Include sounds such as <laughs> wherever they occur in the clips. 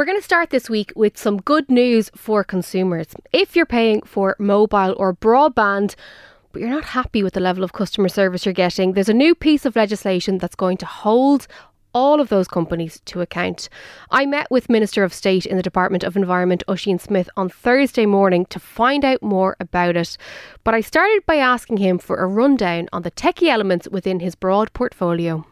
We're going to start this week with some good news for consumers. If you're paying for mobile or broadband, but you're not happy with the level of customer service you're getting, there's a new piece of legislation that's going to hold all of those companies to account. I met with Minister of State in the Department of Environment, Ossian Smyth, on Thursday morning to find out more about it. But I started by asking him for a rundown on the techie elements within his broad portfolio.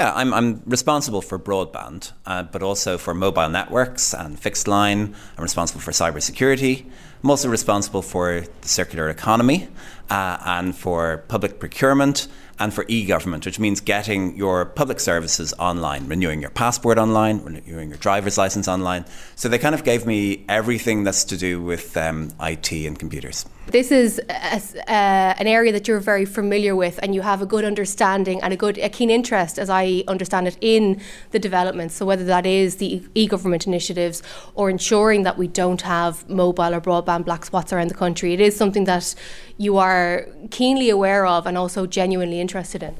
Yeah, I'm, I'm responsible for broadband, uh, but also for mobile networks and fixed line. I'm responsible for cybersecurity. I'm also responsible for the circular economy uh, and for public procurement and for e-government, which means getting your public services online, renewing your passport online, renewing your driver's license online. So they kind of gave me everything that's to do with um, IT and computers. This is a, an area that you're very familiar with, and you have a good understanding and a good, a keen interest, as I understand it, in the developments. So whether that is the e-government initiatives or ensuring that we don't have mobile or broadband black spots around the country, it is something that you are keenly aware of and also genuinely interested in.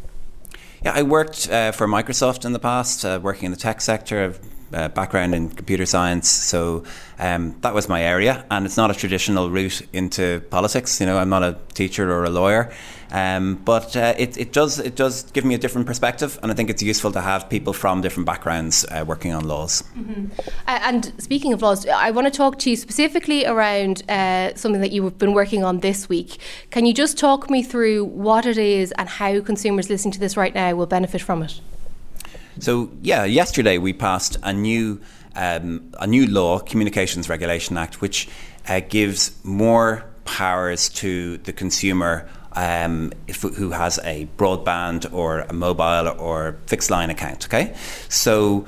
Yeah, I worked uh, for Microsoft in the past, uh, working in the tech sector. I've uh, background in computer science, so um, that was my area. And it's not a traditional route into politics. You know, I'm not a teacher or a lawyer, um, but uh, it, it does it does give me a different perspective, and I think it's useful to have people from different backgrounds uh, working on laws. Mm-hmm. and speaking of laws, I want to talk to you specifically around uh, something that you've been working on this week. Can you just talk me through what it is and how consumers listening to this right now will benefit from it? So yeah, yesterday we passed a new um, a new law, Communications Regulation Act, which uh, gives more powers to the consumer um, if, who has a broadband or a mobile or fixed line account. Okay, so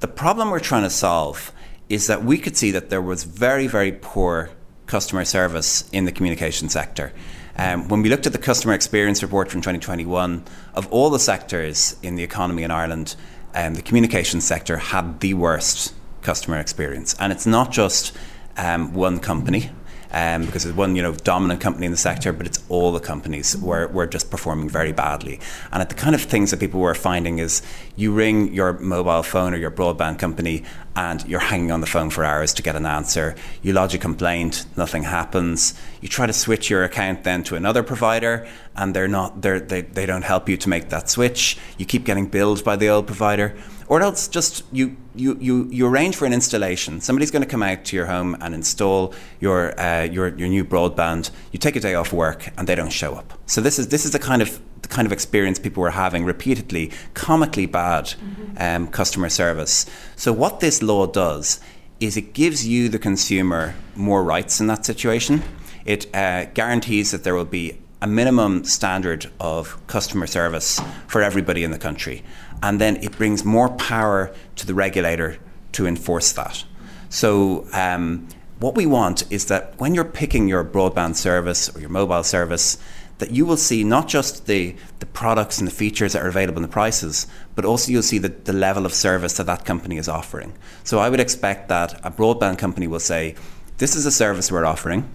the problem we're trying to solve is that we could see that there was very very poor customer service in the communication sector. Um, when we looked at the customer experience report from 2021, of all the sectors in the economy in Ireland, um, the communication sector had the worst customer experience. And it's not just um, one company um, because it's one you know dominant company in the sector, but it's all the companies were, were just performing very badly. And the kind of things that people were finding is you ring your mobile phone or your broadband company and you're hanging on the phone for hours to get an answer. You lodge a complaint, nothing happens. You try to switch your account then to another provider, and they're not they're, they they don't help you to make that switch. You keep getting billed by the old provider or else just you, you, you, you arrange for an installation. Somebody's going to come out to your home and install your, uh, your, your new broadband. You take a day off work and they don't show up. So this is, this is the kind of the kind of experience people were having repeatedly, comically bad mm-hmm. um, customer service. So what this law does is it gives you, the consumer, more rights in that situation. It uh, guarantees that there will be a minimum standard of customer service for everybody in the country and then it brings more power to the regulator to enforce that. So, um, what we want is that when you're picking your broadband service or your mobile service, that you will see not just the, the products and the features that are available and the prices, but also you'll see the, the level of service that that company is offering. So I would expect that a broadband company will say, this is a service we're offering,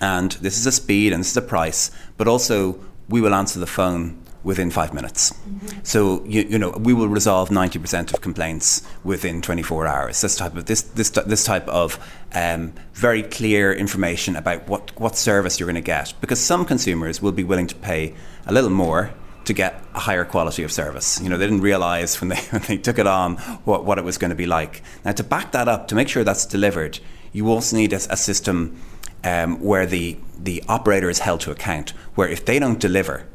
and this is a speed and this is a price, but also we will answer the phone within five minutes. Mm-hmm. So you, you know we will resolve ninety percent of complaints within twenty four hours. This type of this this this type of um, very clear information about what what service you're going to get because some consumers will be willing to pay a little more to get a higher quality of service. You know, they didn't realize when they, <laughs> when they took it on what, what it was going to be like. Now, to back that up, to make sure that's delivered, you also need a, a system um, where the, the operator is held to account, where if they don't deliver,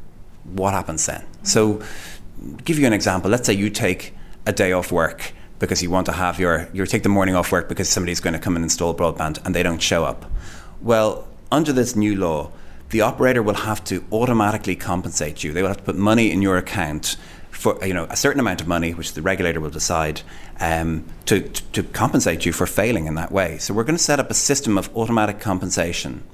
what happens then? So, give you an example. Let's say you take a day off work because you want to have your you take the morning off work because somebody's going to come and install broadband and they don't show up. Well, under this new law, the operator will have to automatically compensate you. They will have to put money in your account for you know a certain amount of money, which the regulator will decide um, to, to, to compensate you for failing in that way. So we're going to set up a system of automatic compensation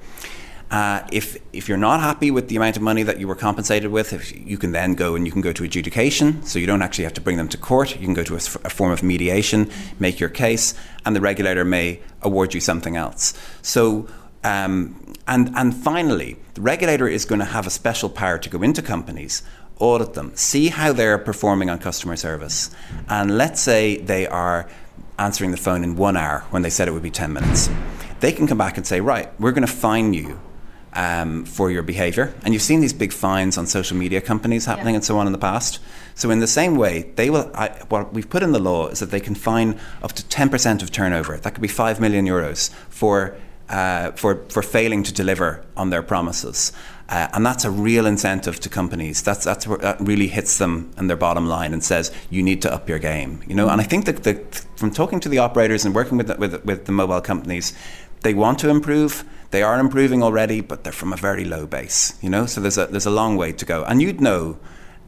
uh, if if you're not happy with the amount of money that you were compensated with, if you can then go and you can go to adjudication. So you don't actually have to bring them to court. You can go to a, a form of mediation, make your case, and the regulator may award you something else. So. Um, and, and finally, the regulator is going to have a special power to go into companies, audit them, see how they're performing on customer service. And let's say they are answering the phone in one hour when they said it would be 10 minutes. They can come back and say, right, we're going to fine you um, for your behavior. And you've seen these big fines on social media companies happening yeah. and so on in the past. So in the same way, they will. I, what we've put in the law is that they can fine up to 10% of turnover. That could be 5 million euros for uh, for, for failing to deliver on their promises. Uh, and that's a real incentive to companies. That's, that's where that really hits them and their bottom line and says, you need to up your game. You know, and I think that the, from talking to the operators and working with the, with, with the mobile companies, they want to improve. They are improving already, but they're from a very low base. You know, so there's a there's a long way to go. And you'd know,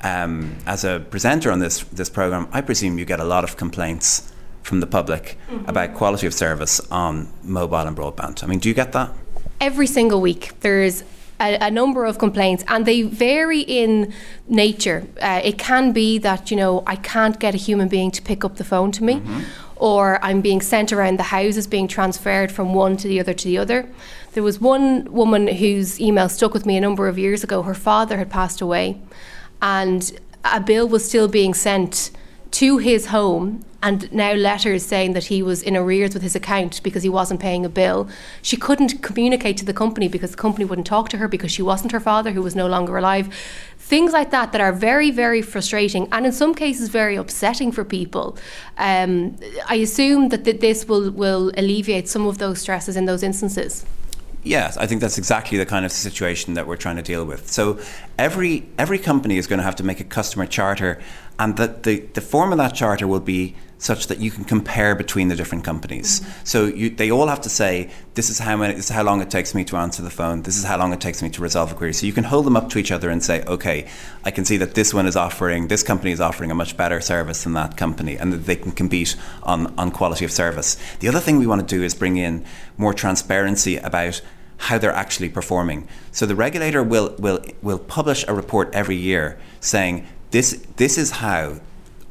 um, as a presenter on this this program, I presume you get a lot of complaints from the public mm-hmm. about quality of service on mobile and broadband. I mean, do you get that? Every single week, there's a, a, number of complaints, and they vary in nature. Uh, it can be that you know I can't get a human being to pick up the phone to me, mm-hmm. or I'm being sent around the houses, being transferred from one to the other to the other. There was one woman whose email stuck with me a number of years ago. Her father had passed away, and a bill was still being sent to his home and now letters saying that he was in arrears with his account because he wasn't paying a bill. She couldn't communicate to the company because the company wouldn't talk to her because she wasn't her father who was no longer alive. Things like that that are very, very frustrating and in some cases very upsetting for people. Um, I assume that th- this will, will alleviate some of those stresses in those instances. Yes, I think that's exactly the kind of situation that we're trying to deal with. So every every company is going to have to make a customer charter, and that the, the form of that charter will be such that you can compare between the different companies. Mm-hmm. So you, they all have to say, this is how many, this is how long it takes me to answer the phone. This is how long it takes me to resolve a query. So you can hold them up to each other and say, okay, I can see that this one is offering, this company is offering a much better service than that company, and that they can compete on on quality of service. The other thing we want to do is bring in more transparency about how they're actually performing. So the regulator will will will publish a report every year saying this this is how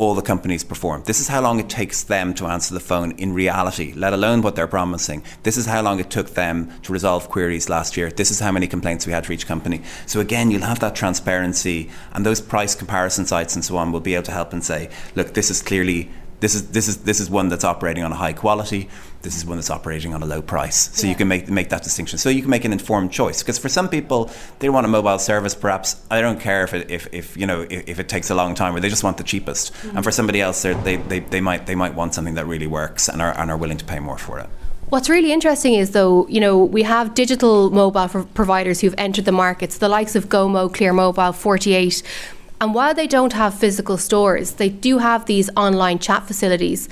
all the companies perform. This is how long it takes them to answer the phone in reality, let alone what they're promising. This is how long it took them to resolve queries last year. This is how many complaints we had for each company. So again, you'll have that transparency and those price comparison sites and so on will be able to help and say, look, this is clearly this is this is this is one that's operating on a high quality. This is one that's operating on a low price. So yeah. you can make make that distinction. So you can make an informed choice. Because for some people, they want a mobile service. Perhaps I don't care if it, if, if you know if, if it takes a long time, or they just want the cheapest. Mm-hmm. And for somebody else, they, they they might they might want something that really works and are and are willing to pay more for it. What's really interesting is, though, you know, we have digital mobile providers who've entered the markets, the likes of Gomo, Clear Mobile, 48 and while they don't have physical stores, they do have these online chat facilities.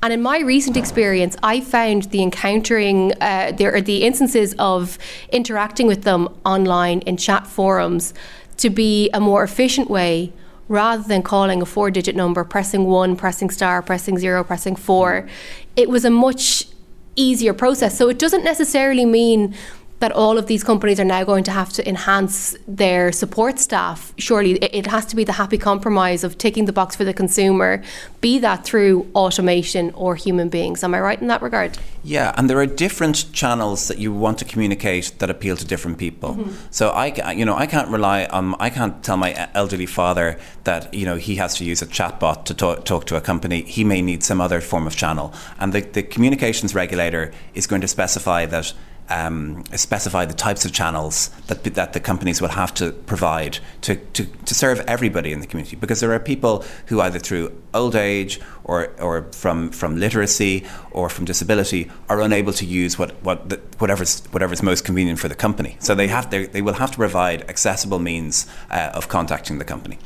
And in my recent experience, I found the encountering uh, there are the instances of interacting with them online in chat forums to be a more efficient way rather than calling a four digit number, pressing one, pressing star, pressing zero, pressing four. It was a much easier process. So it doesn't necessarily mean that all of these companies are now going to have to enhance their support staff. Surely it has to be the happy compromise of ticking the box for the consumer, be that through automation or human beings. Am I right in that regard? Yeah, and there are different channels that you want to communicate that appeal to different people. Mm-hmm. So I, you know, I can't rely on, I can't tell my elderly father that you know he has to use a chatbot to talk, talk to a company. He may need some other form of channel, and the, the communications regulator is going to specify that um, specify the types of channels that, that the companies will have to provide to, to, to serve everybody in the community. Because there are people who either through old age or, or from, from literacy or from disability are unable to use what, what the, whatever's, whatever's most convenient for the company. So they, have, they, they will have to provide accessible means uh, of contacting the company.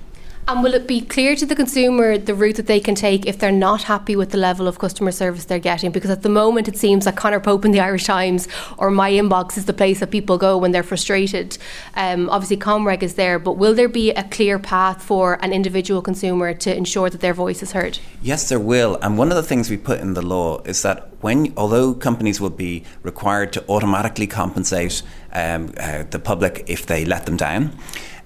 And will it be clear to the consumer the route that they can take if they're not happy with the level of customer service they're getting? Because at the moment it seems like Conor Pope in the <laughs> Irish Times or my inbox is the place that people go when they're frustrated. Um, obviously, Comreg is there, but will there be a clear path for an individual consumer to ensure that their voice is heard? Yes, there will. And one of the things we put in the law is that when, although companies will be required to automatically compensate um, uh, the public if they let them down,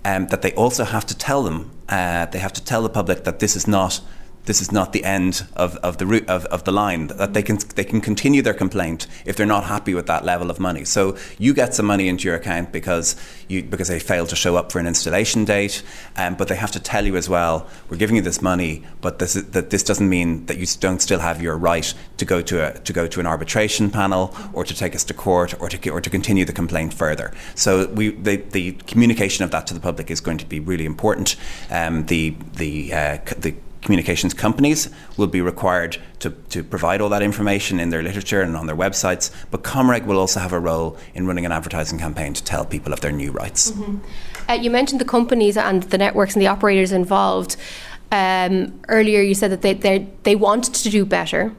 um, that they also have to tell them, uh, they have to tell the public that this is not this is not the end of, of the of, of the line. That they can they can continue their complaint if they're not happy with that level of money. So you get some money into your account because you because they failed to show up for an installation date, um, but they have to tell you as well, we're giving you this money, but this is, that this doesn't mean that you don't still have your right to go to a to go to an arbitration panel or to take us to court or to or to continue the complaint further. So we the, the communication of that to the public is going to be really important. Um, the the uh, the communications companies will be required to, to provide all that information in their literature and on their websites, but Comreg will also have a role in running an advertising campaign to tell people of their new rights. Mm-hmm. Uh, you mentioned the companies and the networks and the operators involved. Um, earlier, you said that they they wanted to do better.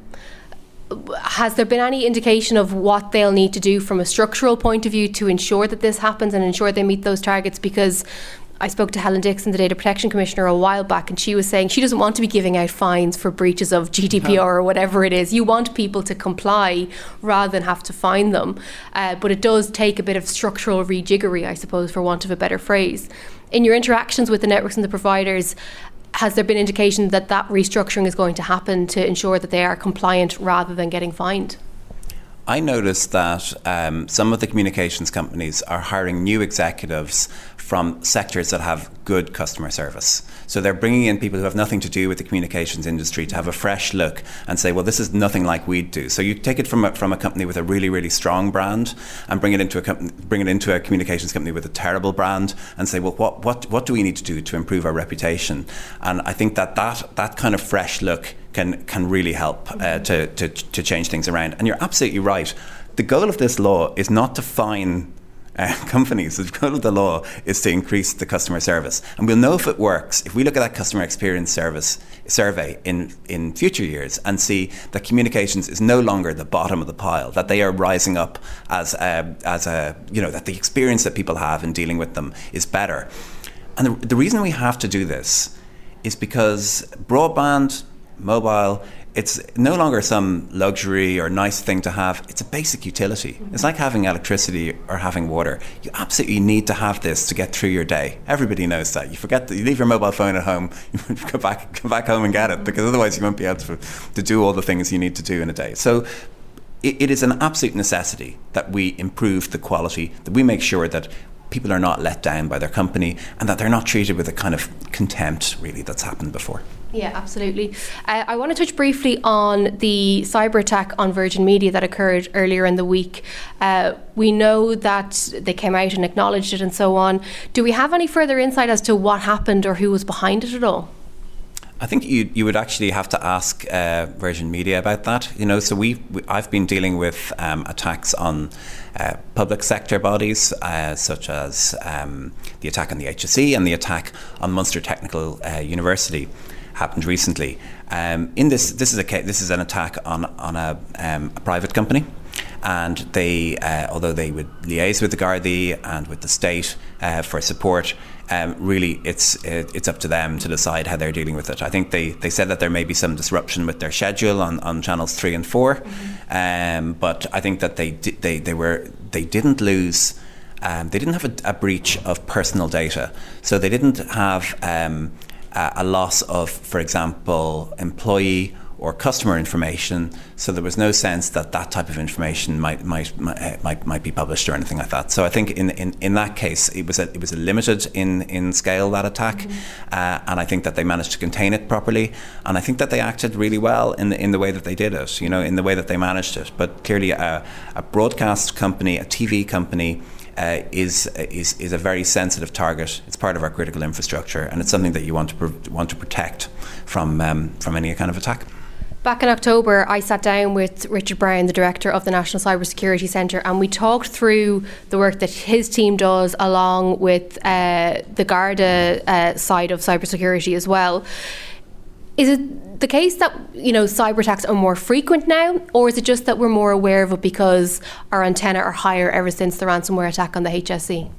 Has there been any indication of what they'll need to do from a structural point of view to ensure that this happens and ensure they meet those targets? Because I spoke to Helen Dixon, the Data Protection Commissioner, a while back, and she was saying she doesn't want to be giving out fines for breaches of GDPR no. or whatever it is. You want people to comply rather than have to fine them. Uh, but it does take a bit of structural rejiggery, I suppose, for want of a better phrase. In your interactions with the networks and the providers, has there been indication that that restructuring is going to happen to ensure that they are compliant rather than getting fined? I noticed that um, some of the communications companies are hiring new executives from sectors that have good customer service. So they're bringing in people who have nothing to do with the communications industry to have a fresh look and say, well, this is nothing like we do. So you take it from a, from a company with a really, really strong brand and bring it into a company, bring it into a communications company with a terrible brand and say, well, what, what, what do we need to do to improve our reputation? And I think that that, that kind of fresh look can, can really help uh, to, to, to change things around. And you're absolutely right. The goal of this law is not to fine uh, <laughs> companies. The goal of the law is to increase the customer service, and we'll know if it works if we look at that customer experience service survey in in future years and see that communications is no longer the bottom of the pile, that they are rising up as a, as a you know that the experience that people have in dealing with them is better. And the, the reason we have to do this is because broadband, mobile it's no longer some luxury or nice thing to have. It's a basic utility. Mm-hmm. It's like having electricity or having water. You absolutely need to have this to get through your day. Everybody knows that. You forget that you leave your mobile phone at home, <laughs> you go back, go back home and get it because otherwise you won't be able to, to do all the things you need to do in a day. So it, it is an absolute necessity that we improve the quality, that we make sure that people are not let down by their company and that they're not treated with a kind of contempt really that's happened before. Yeah, absolutely. Uh, I want to touch briefly on the cyber attack on Virgin Media that occurred earlier in the week. Uh, we know that they came out and acknowledged it and so on. Do we have any further insight as to what happened or who was behind it at all? I think you you would actually have to ask uh, Virgin Media about that. You know, so we, we I've been dealing with um, attacks on uh, public sector bodies, uh, such as um, the attack on the HSE and the attack on Munster Technical uh, University happened recently. Um, in this, this is a this is an attack on on a, um, a private company, and they, uh, although they would liaise with the Gardaí and with the state uh, for support. Um, really, it's it's up to them to decide how they're dealing with it. I think they, they said that there may be some disruption with their schedule on, on channels three and 4 mm-hmm. but I think that they they they were they didn't lose. Um, they didn't have a, a, breach of personal data, so they didn't have um, a loss of, for example, employee or customer information. So there was no sense that that type of information might might might, uh, might, might be published or anything like that. So I think in, in, in that case it was a, it was a limited in in scale that attack, mm-hmm. uh, and I think that they managed to contain it properly, and I think that they acted really well in the, in the way that they did it. You know, in the way that they managed it. But clearly, a, a broadcast company, a TV company uh, is, is, is a very sensitive target. It's part of our critical infrastructure, and it's something that you want to pr- want to protect from um, from any kind of attack. Back in October, I sat down with Richard Browne, the director of the National Cybersecurity Centre, and we talked through the work that his team does along with uh, the Garda uh, side of cybersecurity as well. Is it the case that you know cyber attacks are more frequent now, or is it just that we're more aware of it because our antenna are higher ever since the ransomware attack on the HSE?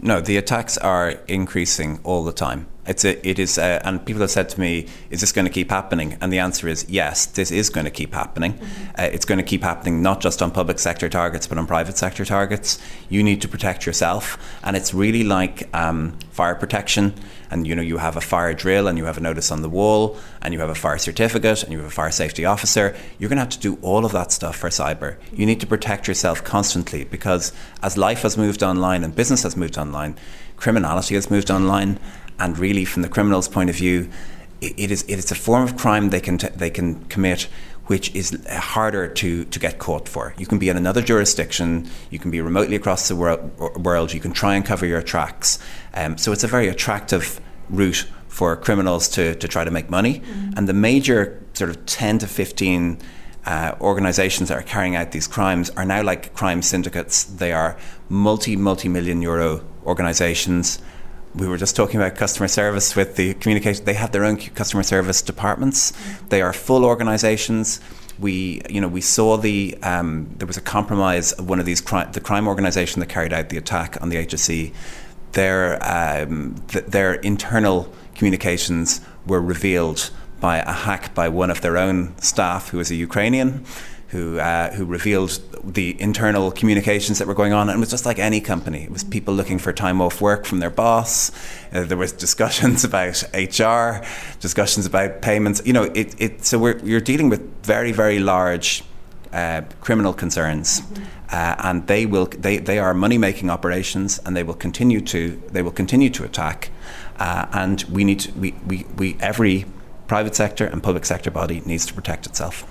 No, the attacks are increasing all the time. It's a, it is, a, and people have said to me, "Is this going to keep happening?" And the answer is yes. This is going to keep happening. Mm-hmm. Uh, it's going to keep happening not just on public sector targets, but on private sector targets. You need to protect yourself, and it's really like um, fire protection. And you know, you have a fire drill, and you have a notice on the wall, and you have a fire certificate, and you have a fire safety officer. You're going to have to do all of that stuff for cyber. You need to protect yourself constantly because as life has moved online and business has moved online, criminality has moved online and really, from the criminal's point of view, it is it is a form of crime they can t- they can commit which is harder to, to get caught for. You can be in another jurisdiction, you can be remotely across the world, world you can try and cover your tracks. Um, so it's a very attractive route for criminals to, to try to make money. Mm-hmm. And the major sort of 10 to 15 uh, organizations that are carrying out these crimes are now like crime syndicates. They are multi, multi million euro organizations we were just talking about customer service with the communication. They have their own customer service departments. They are full organisations. We, you know, we saw the um, there was a compromise of one of these crime, the crime organisation that carried out the attack on the HSE. Their um, th- their internal communications were revealed by a hack by one of their own staff who was a Ukrainian who uh, who revealed the internal communications that were going on, and it was just like any company. It was people looking for time off work from their boss. Uh, there was discussions <laughs> about HR, discussions about payments. You know, it, it so we're you're dealing with very very large. Uh, criminal concerns, uh, and they will they, they are money making operations, and they will continue to they will continue to attack, uh, and we need to, we, we, we every private sector and public sector body needs to protect itself.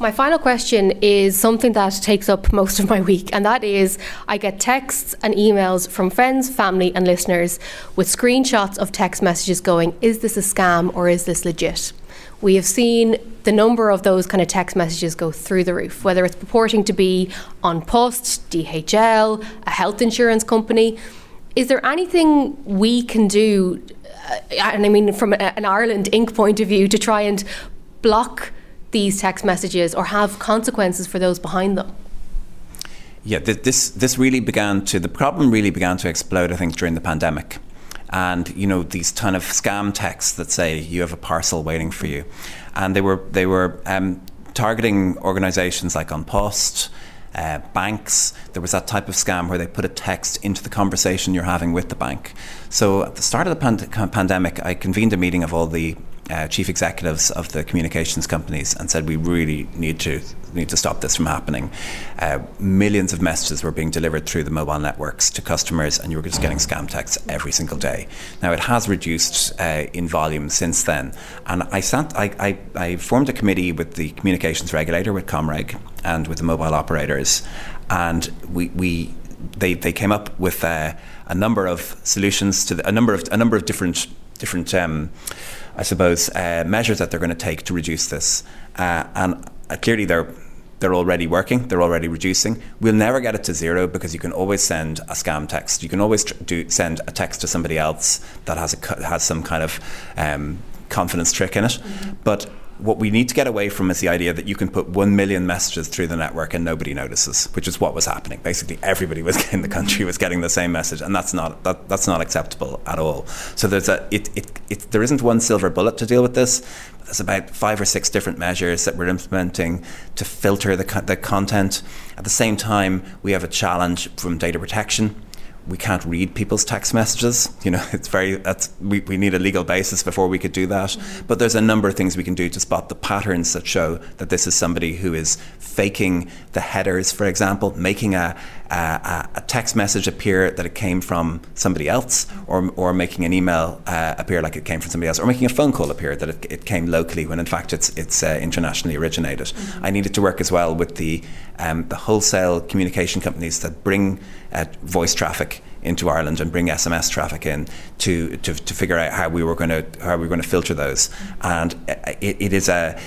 My final question is something that takes up most of my week, and that is I get texts and emails from friends, family, and listeners with screenshots of text messages going, Is this a scam or is this legit? We have seen the number of those kind of text messages go through the roof, whether it's purporting to be An Post, DHL, a health insurance company. Is there anything we can do, uh, and I mean from an Ireland Inc. point of view, to try and block? These text messages or have consequences for those behind them? Yeah, this this really began to the problem really began to explode. I think during the pandemic, and you know these kind of scam texts that say you have a parcel waiting for you, and they were they were um, targeting organisations like An Post. Uh, banks, there was that type of scam where they put a text into the conversation you're having with the bank. So at the start of the pand- pandemic, I convened a meeting of all the uh, chief executives of the communications companies and said we really need to need to stop this from happening. Uh, millions of messages were being delivered through the mobile networks to customers, and you were just getting scam texts every single day. Now it has reduced uh, in volume since then, and I sent I, I, I formed a committee with the communications regulator with Comreg and with the mobile operators, and we we they, they came up with uh, a number of solutions to the, a number of a number of different different um, I suppose, uh, measures that they're going to take to reduce this. Uh, and uh, clearly, they're they're already working. They're already reducing. We'll never get it to zero because you can always send a scam text. You can always tr- do send a text to somebody else that has a has some kind of um, confidence trick in it. Mm-hmm. But what we need to get away from is the idea that you can put one million messages through the network and nobody notices, which is what was happening. Basically, everybody was <laughs> in the country was getting the same message, and that's not that, that's not acceptable at all. So there's a it, it, it there isn't one silver bullet to deal with this. There's about five or six different measures that we're implementing to filter the, the content. At the same time, we have a challenge from data protection we can't read people's text messages. You know, <laughs> it's very that's we, we need a legal basis before we could do that. Mm-hmm. But there's a number of things we can do to spot the patterns that show that this is somebody who is faking the headers, for example, making a, a, a text message appear that it came from somebody else, or, or making an email uh, appear like it came from somebody else, or making a phone call appear that it, it came locally when in fact it's it's uh, internationally originated. Mm-hmm. I needed to work as well with the um, the wholesale communication companies that bring uh, voice traffic into Ireland and bring SMS traffic in to, to, to figure out how we were going to how we were going to filter those. And it, it is a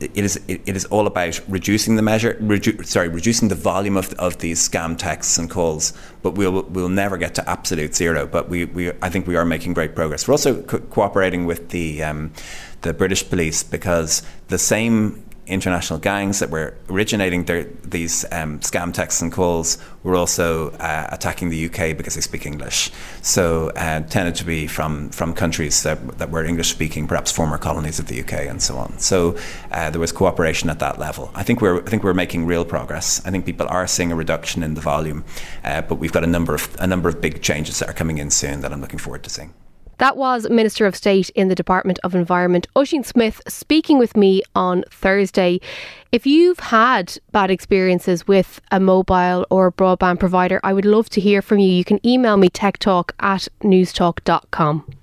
it is it, is all about reducing the measure redu- sorry reducing the volume of, of these scam texts and calls but we'll we'll never get to absolute zero but we, we I think we are making great progress. We're also co- cooperating with the um, the British police because the same international gangs that were originating their, these um, scam texts and calls were also uh, attacking the UK because they speak English. So uh, tended to be from from countries that, that were English speaking, perhaps former colonies of the UK and so on. So uh, there was cooperation at that level. I think we're I think we're making real progress. I think people are seeing a reduction in the volume, uh, but we've got a number of a number of big changes that are coming in soon that I'm looking forward to seeing. That was Minister of State in the Department of Environment, Ossian Smyth, speaking with me on Thursday. If you've had bad experiences with a mobile or broadband provider, I would love to hear from you. You can email me techtalk at newstalk.com.